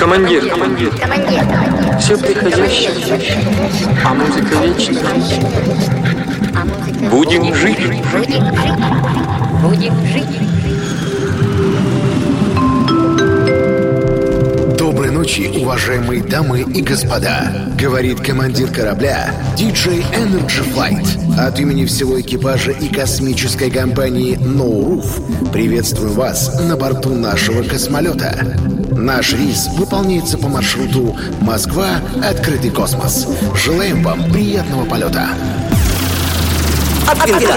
Командир, командир, Командир. все приходящее, а музыка вечна. Будем жить. Будем жить. Будем жить. Доброй ночи, уважаемые дамы и господа. Говорит командир корабля DJ Energy Flight. От имени всего экипажа и космической компании No Roof приветствуем вас на борту нашего космолета. Наш рейс выполняется по маршруту Москва – Открытый космос. Желаем вам приятного полета. Отбивка.